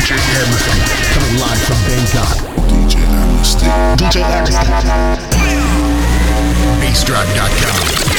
DJ Amnesty, coming live from Bangkok. DJ Amnesty. DJ Amnesty. BassDrive.com.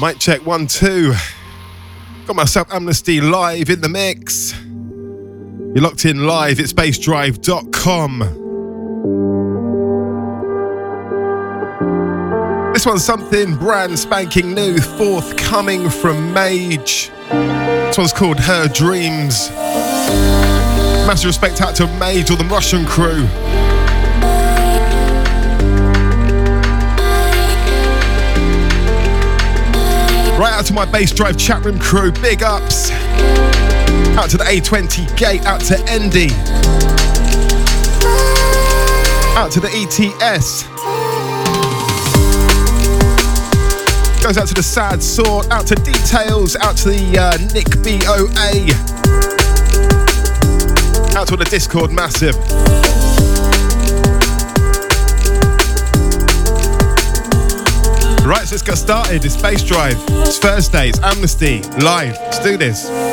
mic check one, two. Got myself Amnesty live in the mix. You're locked in live at bassdrive.com. This one's something brand spanking new, forthcoming from Mage. This one's called Her Dreams. Massive respect out to Mage or the Russian crew. Out to my bass drive chat room crew, big ups. Out to the A20 gate, out to Endy. Out to the ETS. Goes out to the Sad Sort, out to Details, out to the uh, Nick BOA. Out to the Discord Massive. Right, so let's get started. It's Bass Drive. It's Thursday. It's Amnesty, live. Let's do this.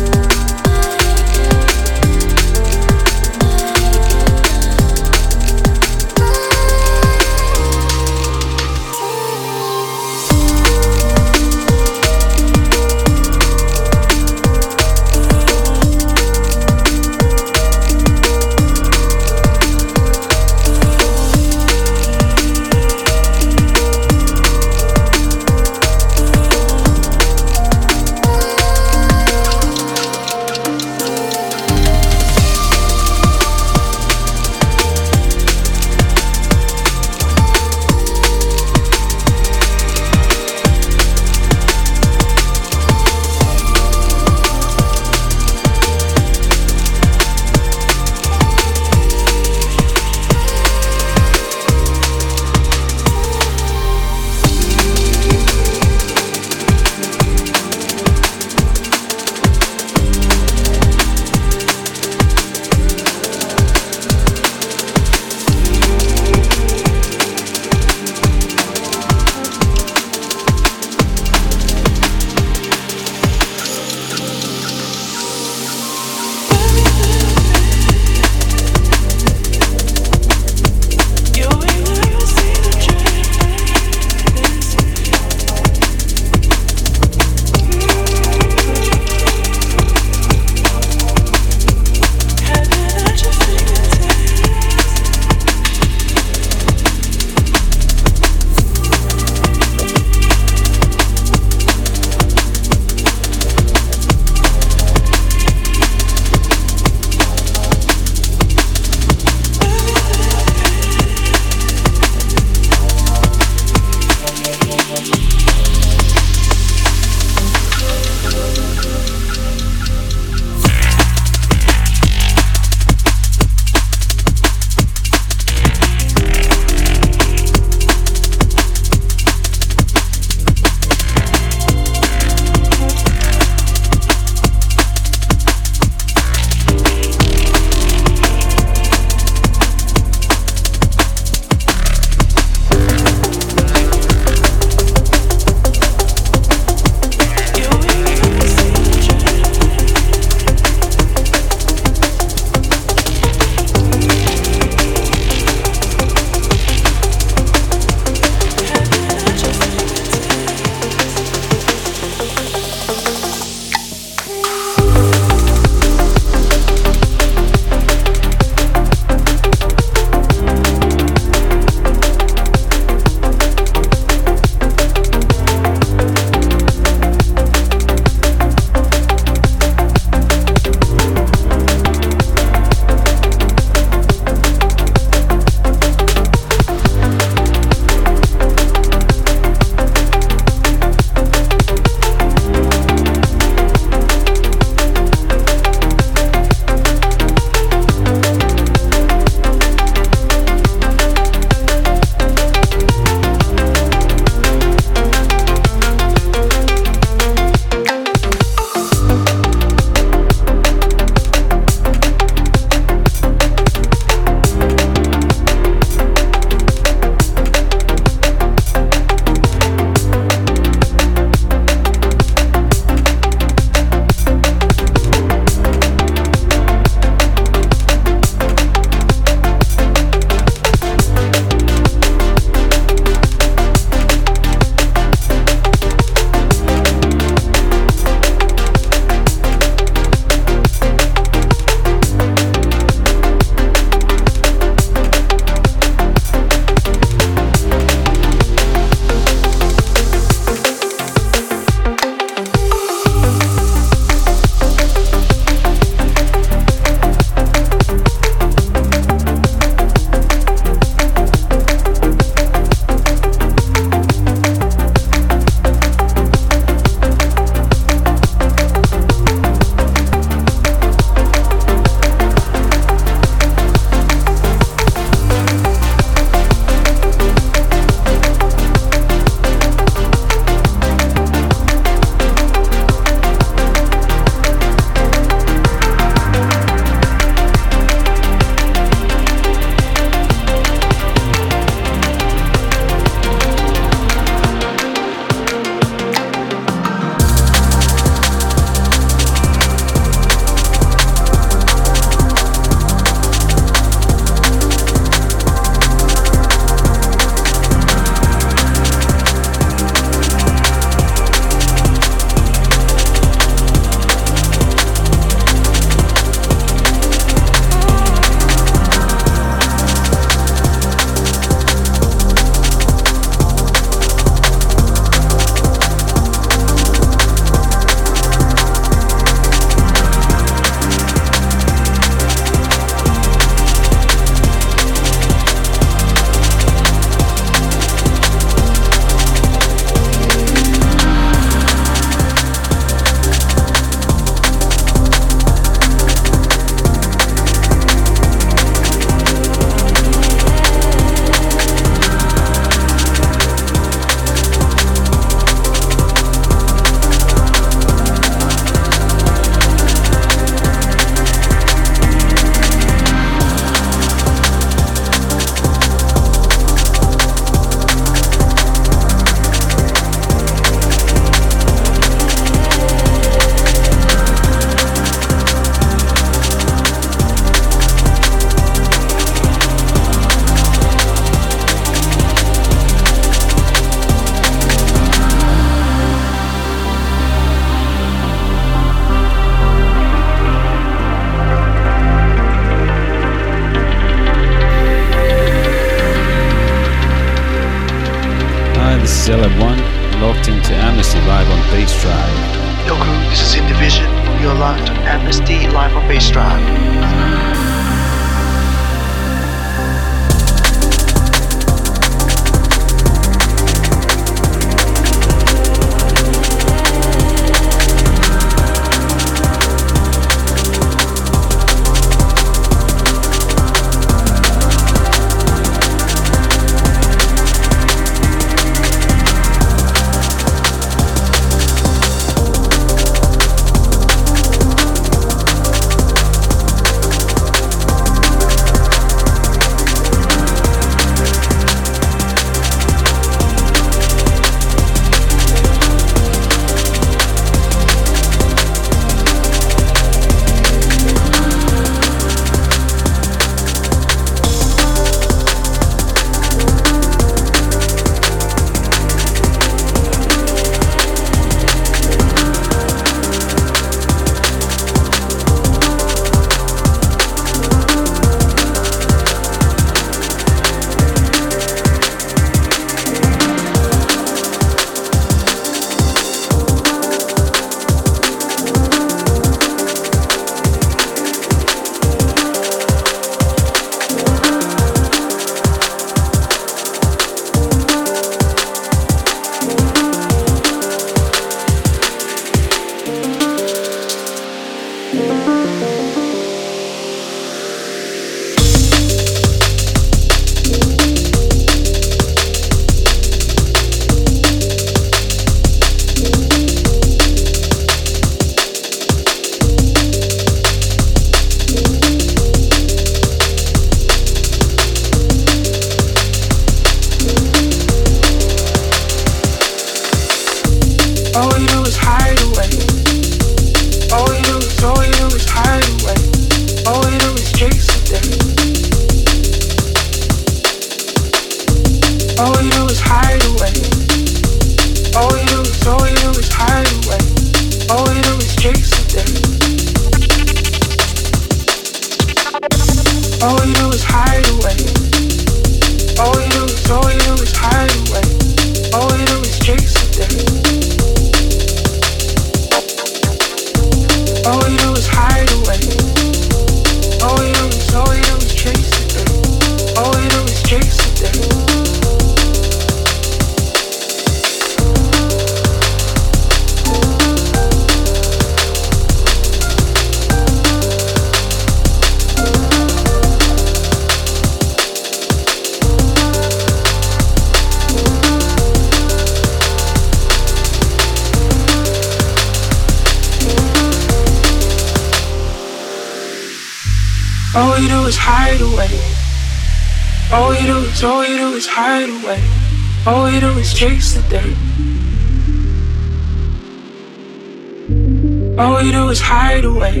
Is hide away.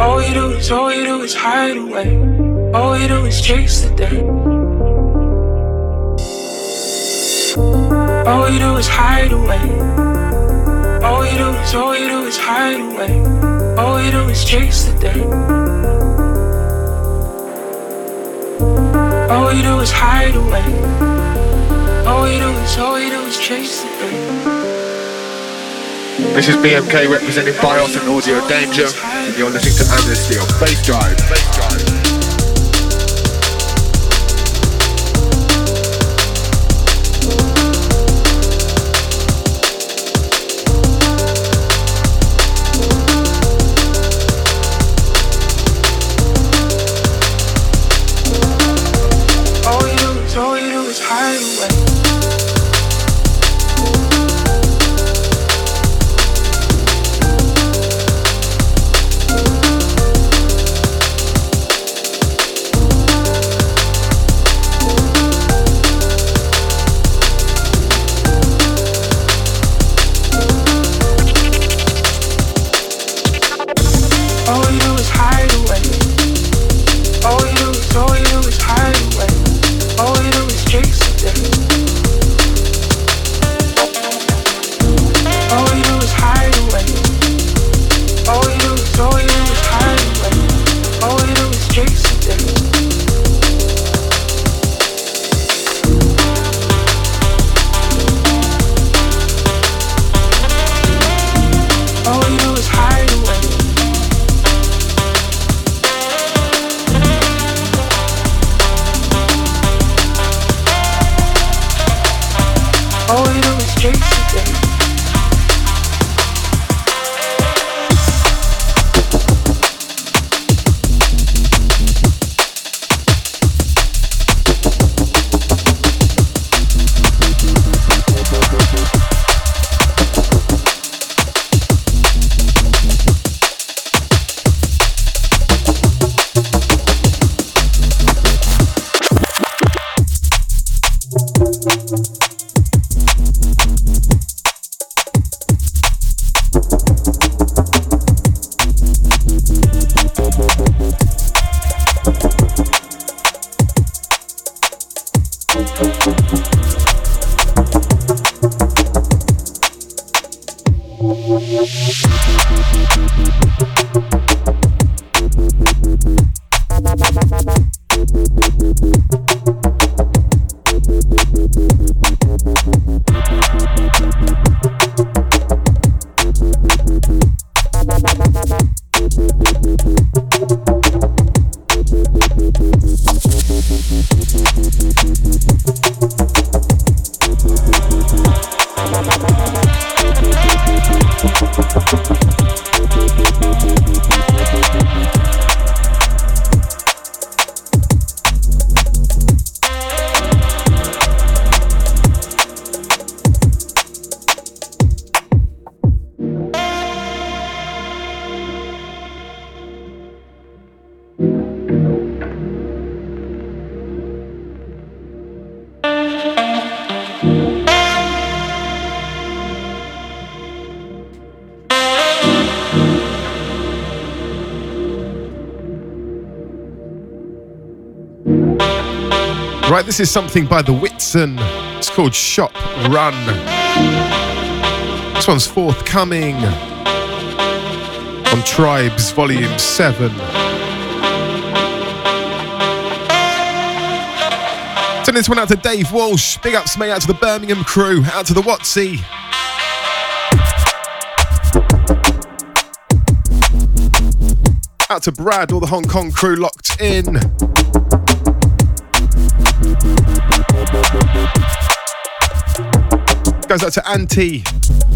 All we do is, all we do is hide away. All we do is chase the day. All we do is hide away. All we do is, all we do is hide away. All we do is chase the day. All we do is hide away. All we do is, all we do is chase the This is BMK representing Bios and Audio Danger, and you're listening to Amnesty on Bass Drive. This is something by the Witzen. It's called Shop Run. This one's forthcoming on Tribes Volume 7. Send this one out to Dave Walsh. Big ups, mate, out to the Birmingham crew, out to the Watsy. Out to Brad, all the Hong Kong crew locked in. Goes out to Auntie.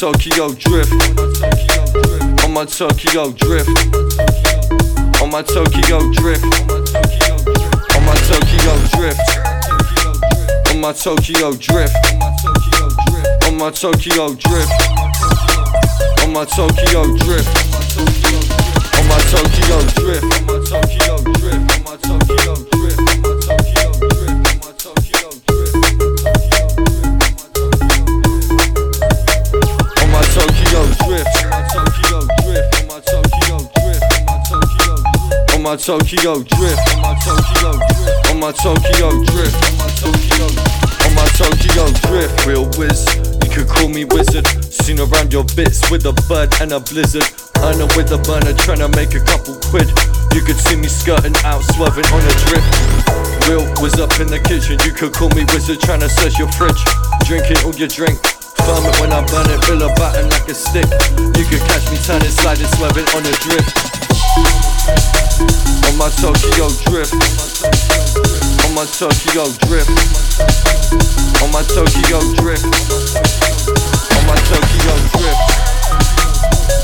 Tokyo drift. On my Tokyo drift. On my Tokyo drift. On my Tokyo drift. On my Tokyo drift. On my Tokyo drift. On my Tokyo drift. On my Tokyo drift. On my Tokyo drift. On my Tokyo drift. My Tokyo drift. On my Tokyo drift. On my Tokyo drift. On my Tokyo drift. Real whiz. You could call me wizard. Seen around your bits with a bud and a blizzard. Earn it with a burner, trying to make a couple quid. You could see me skirting out, swerving on a drift. Will was up in the kitchen. You could call me wizard, trying to search your fridge. Drinking all your drink. Firm it when I burn it, bill a batten like a stick. You could catch me turning, sliding, swerving on a drift. On my Tokyo drift. On my Tokyo drift. On my Tokyo drift. On my Tokyo drift.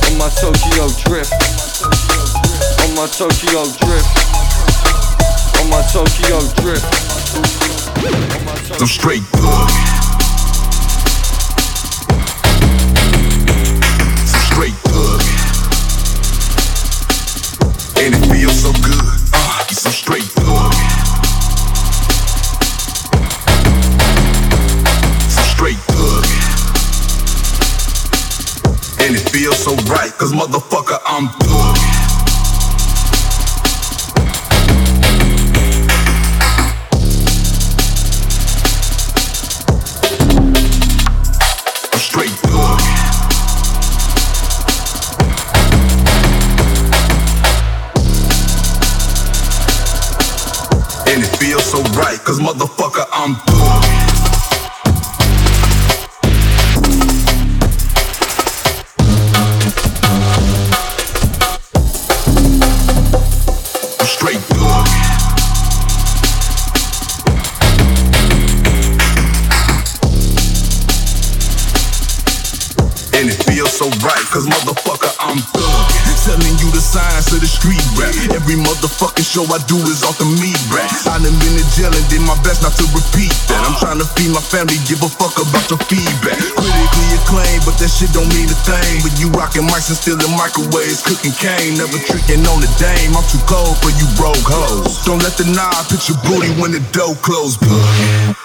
On my Tokyo drift. On my Tokyo drift. On my Tokyo drift. I'm straight and stealing microwaves, cooking cane, never tricking on the dame. I'm too cold for you broke hoes. Don't let the knob hit your booty when the door close, bud.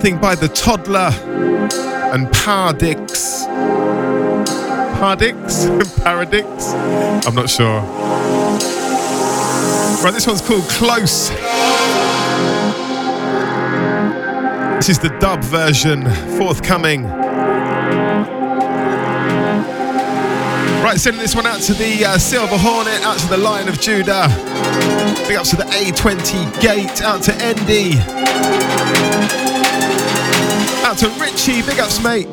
Something by the Toddlah and Pardix. Pardix? Paradix? I'm not sure. Right, this one's called Close. This is the dub version, forthcoming. Right, sending this one out to the uh, Silver Hornet, out to the Lion of Judah. Big ups to the A20 Gate, out to Endy. To Richie, big ups, mate.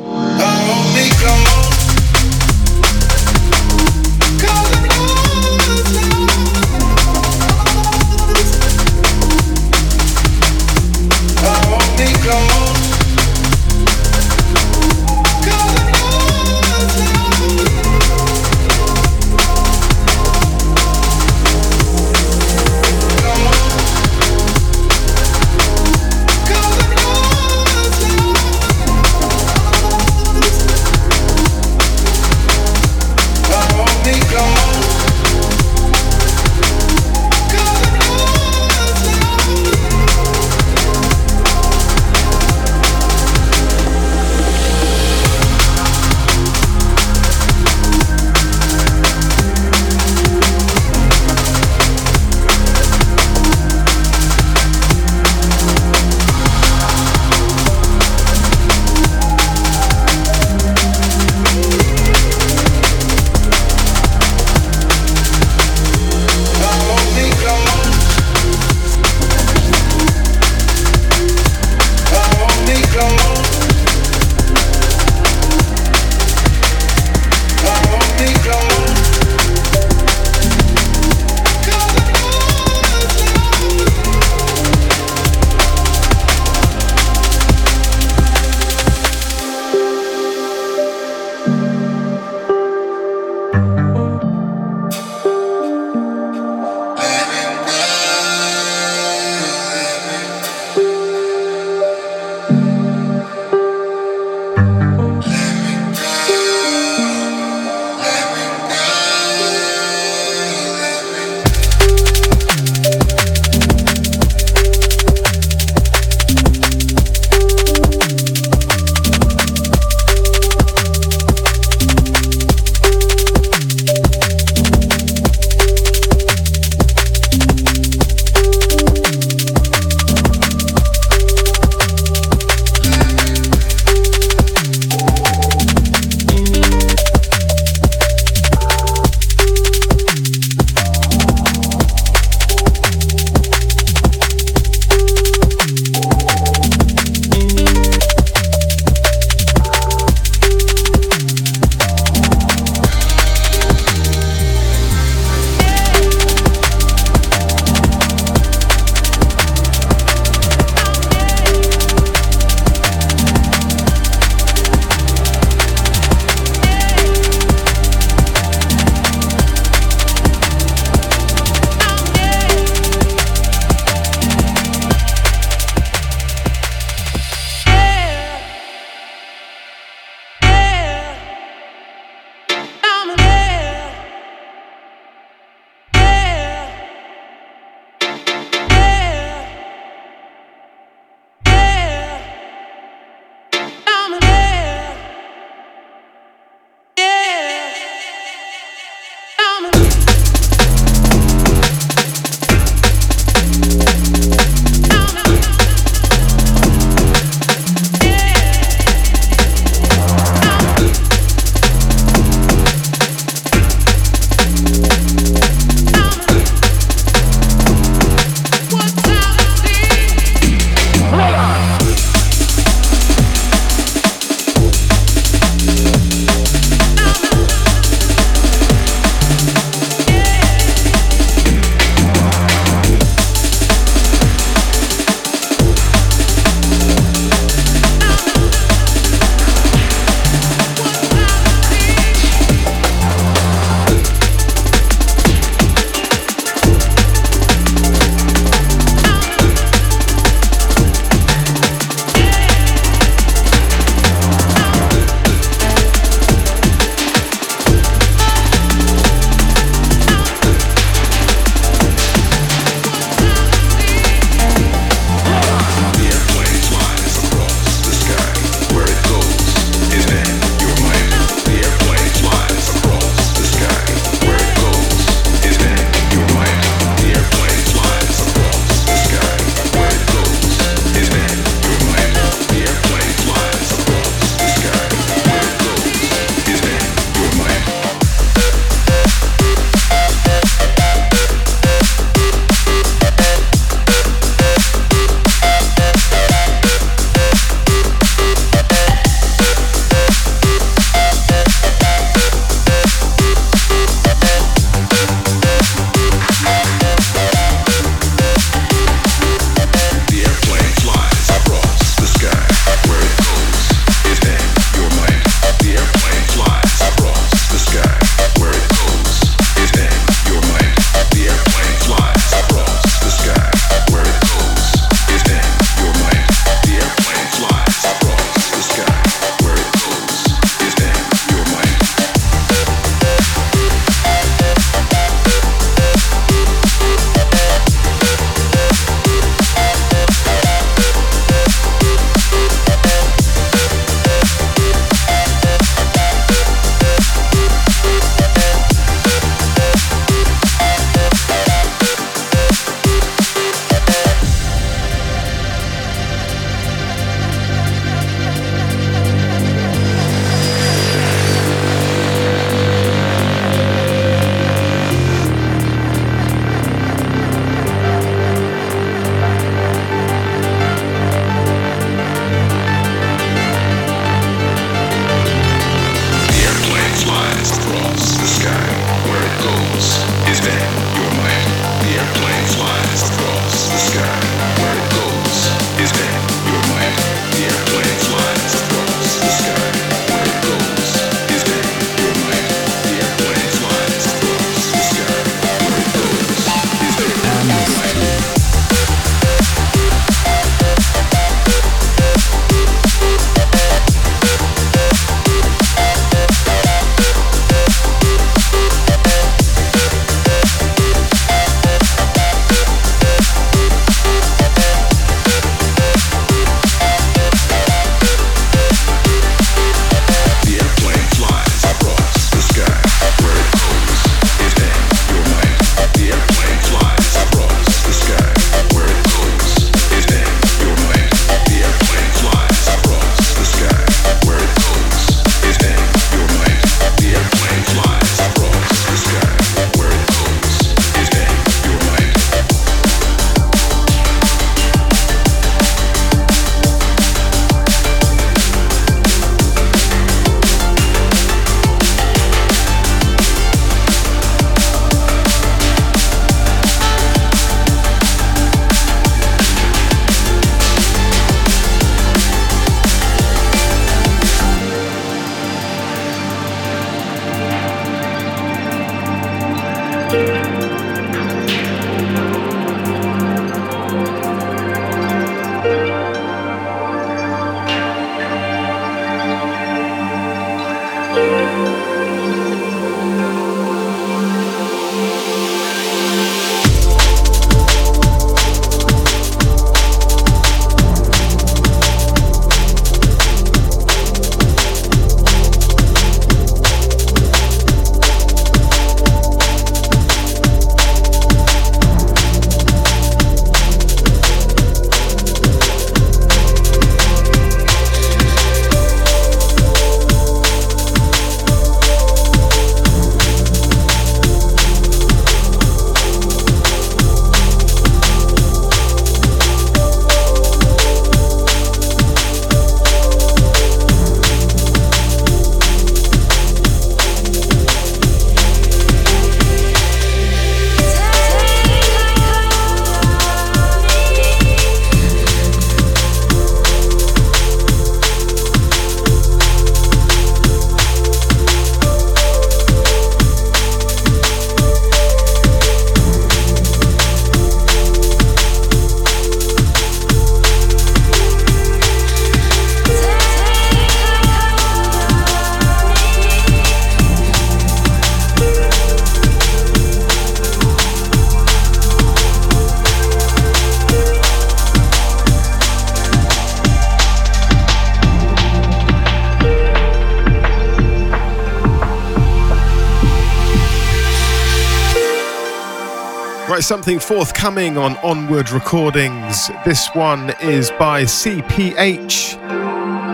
Something forthcoming on Onward Recordings. This one is by CPH.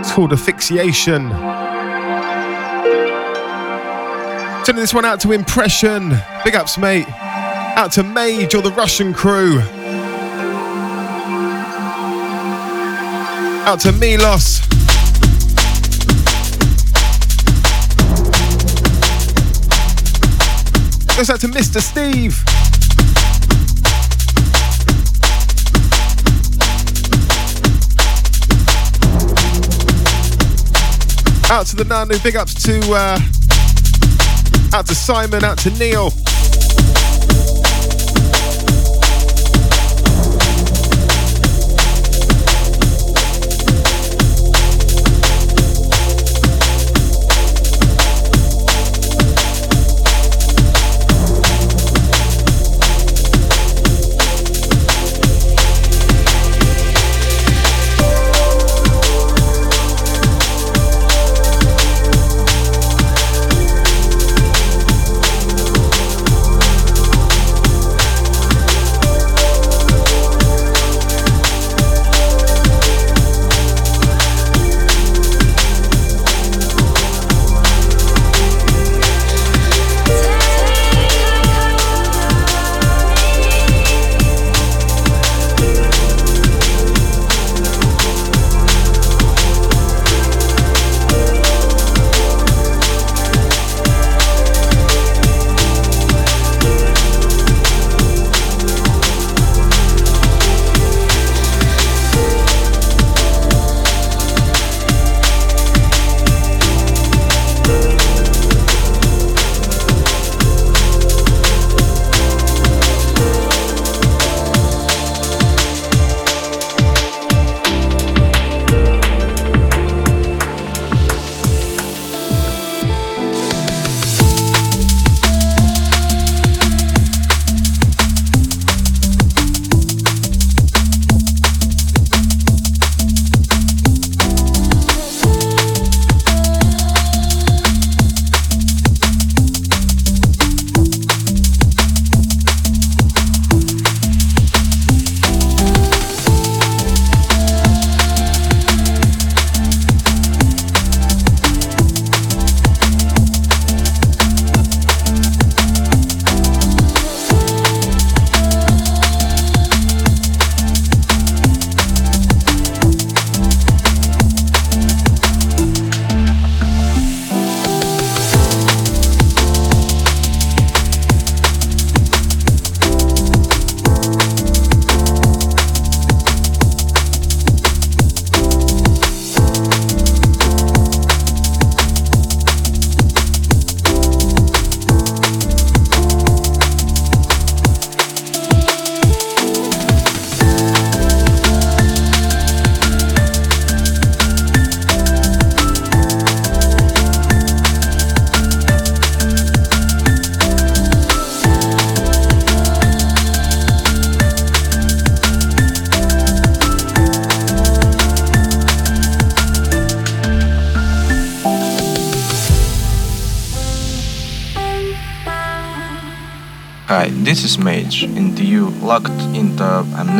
It's called Asphyxiation. Sending this one out to Impression. Big ups, mate. Out to Mage or the Russian crew. Out to Milos. Goes out to Mr. Steve. Out to the Nanu, big ups to uh, out to Simon, out to Neil.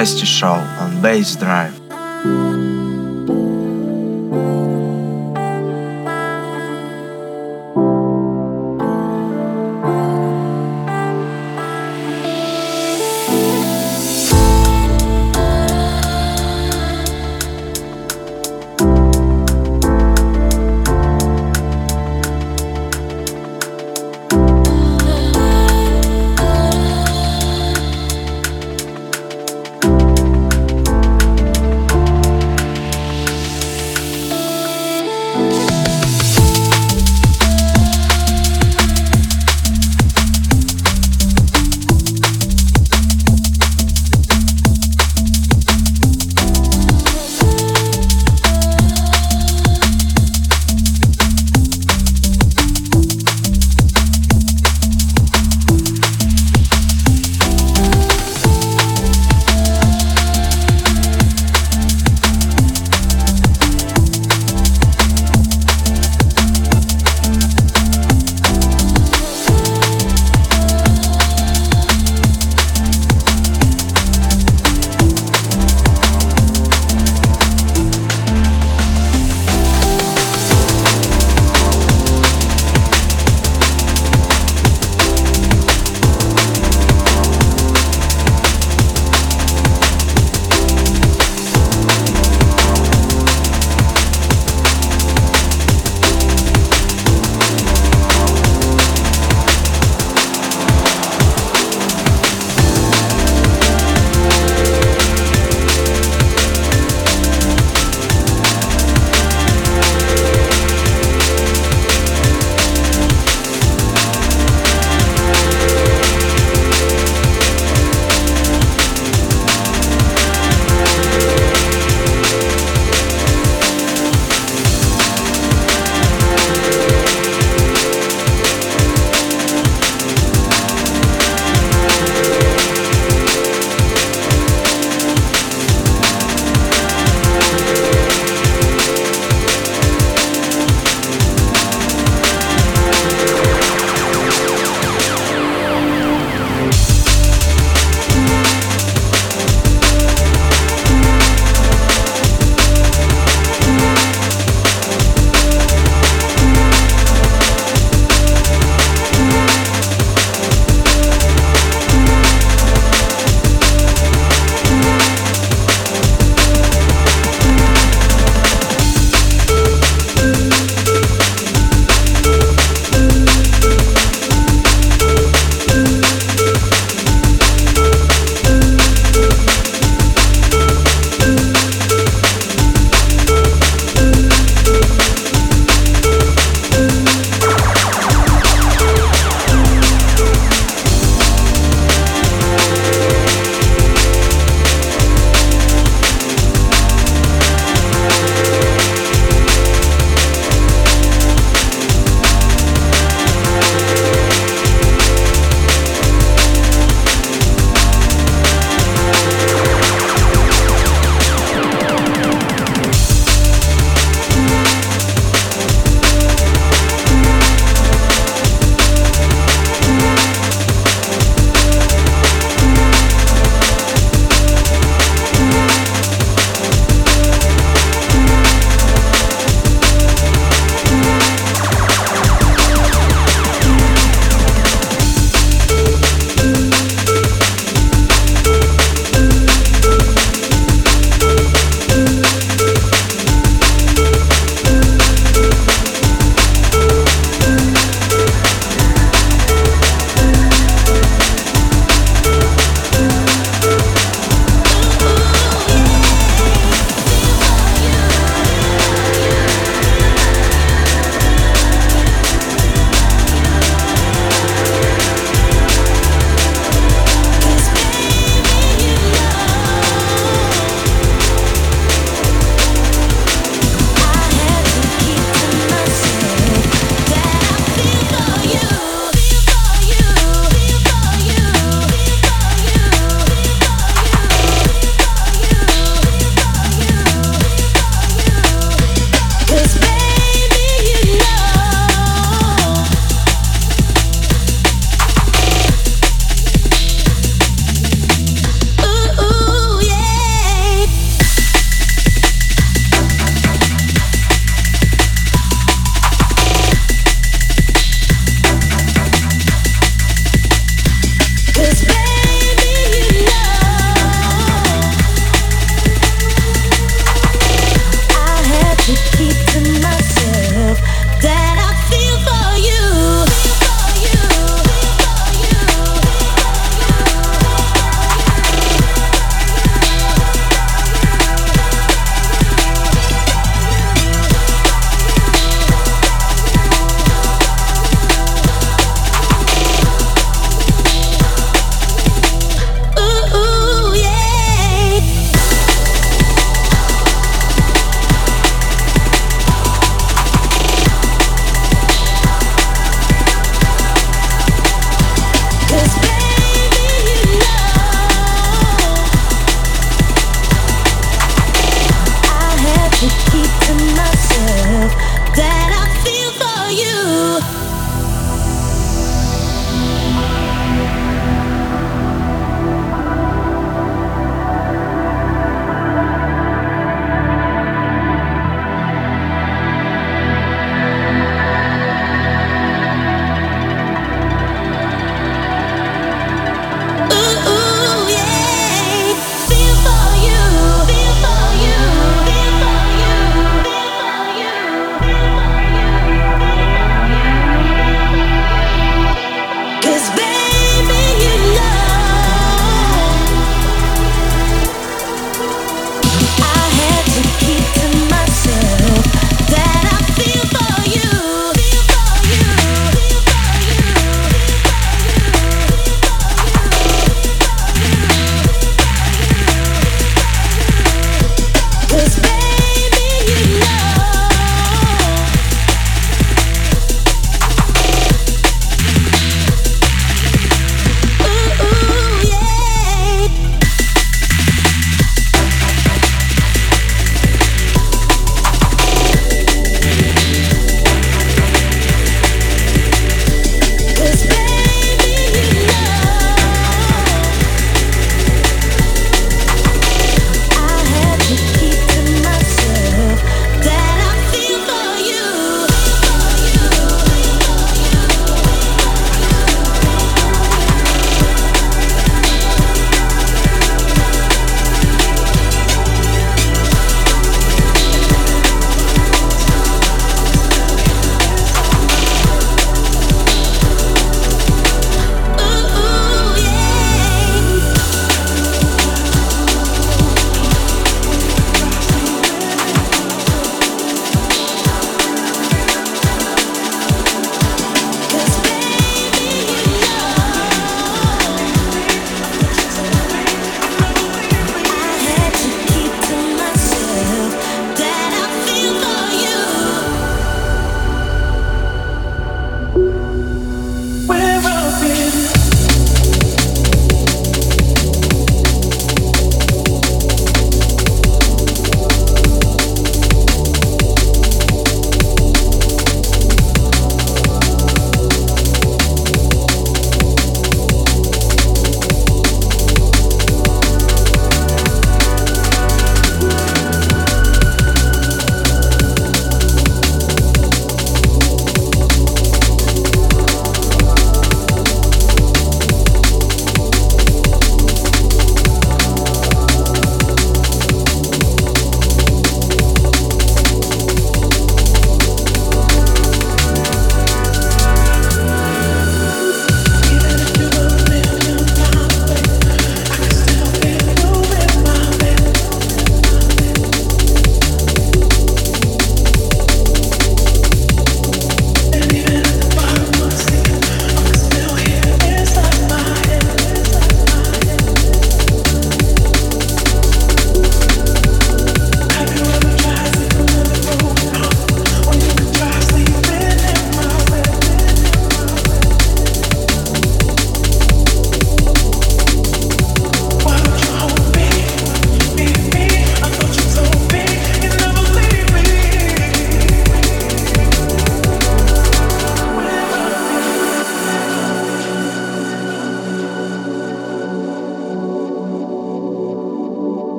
Amnesty Show on Bass Drive.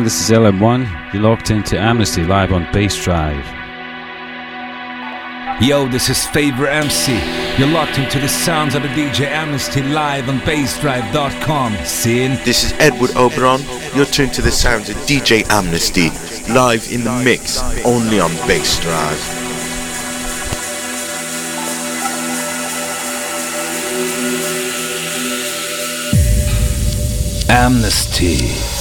Hi, this is LM1. You're locked into Amnesty live on Bass Drive. Yo, this is Favor MC. You're locked into the sounds of the DJ Amnesty live on bassdrive.com. Sin. This is Edward Oberon. You're tuned to the sounds of DJ Amnesty live in the mix only on Bass Drive. Amnesty.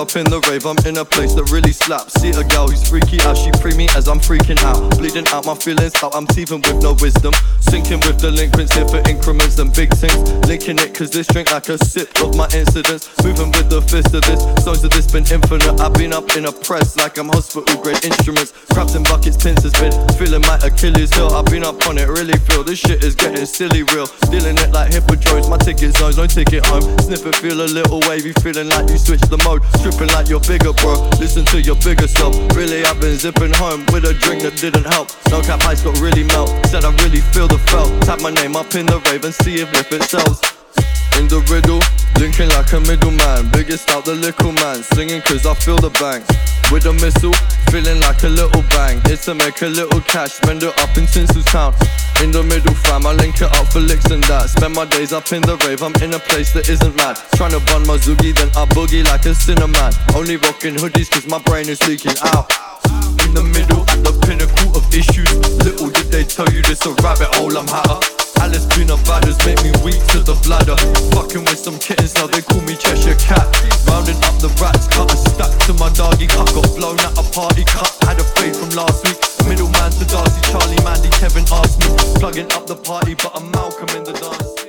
Up in the rave, I'm in a place that really slaps. See a girl who's freaky out, she free me as I'm freaking out. Bleeding out my feelings, out I'm teething with no wisdom. Sinking with delinquents here for increments and big things. Linking it cause this drink like a sip of my incidents. Moving with the fist of this, songs of this been infinite. I've been up in a press like I'm hospital grade instruments. Crabs and buckets, pins has been feeling my Achilles heel. I've been up on it, really feel this shit is getting silly real. Dealing it like hippodromes, my ticket zones, no ticket home. Sniff it, feel a little wavy, feeling like you switched the mode. Stripping like you're bigger, bro. Listen to your bigger self. Really, I've been zipping home with a drink that didn't help. No cap ice got really melt. Said I really feel the felt. Tap my name up in the rave and see if lip it sells. In the riddle, linking like a middleman. Biggest out the little man, singing cause I feel the bang. With a missile, feeling like a little bang. It's to make a little cash, spend it up in Tinseltown. In the middle, fam, I link it up for licks and that. Spend my days up in the rave, I'm in a place that isn't mad. Trying to bun my zoogie, then I boogie like a cinnamon. Only rocking hoodies cause my brain is leaking out. In the middle, the pinnacle of issues. Little did they tell you this a rabbit hole, I'm hatter. Alice Bina badders make me weak to the bladder. Fucking with some kittens, now they call me Cheshire Cat. Rounding up the rats, cut a stack to my doggy cut. Got blown at a party cut. Had a fade from last week. Middleman to Darcy, Charlie, Mandy, Kevin asked me. Plugging up the party, but I'm Malcolm in the dance.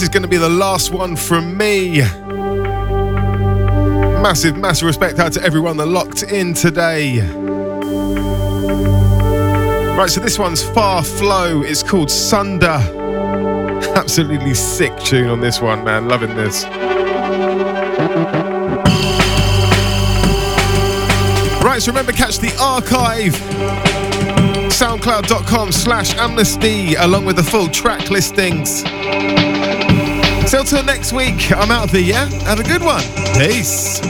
This is going to be the last one from me. Massive, massive respect out to everyone that locked in today. Right, so this one's FarFlow. It's called Sunder. Absolutely sick tune on this one, man. Loving this. Right, so remember, catch the archive. Soundcloud.com slash amnesty, along with the full track listings. So till next week, I'm out of here, yeah? Have a good one. Peace.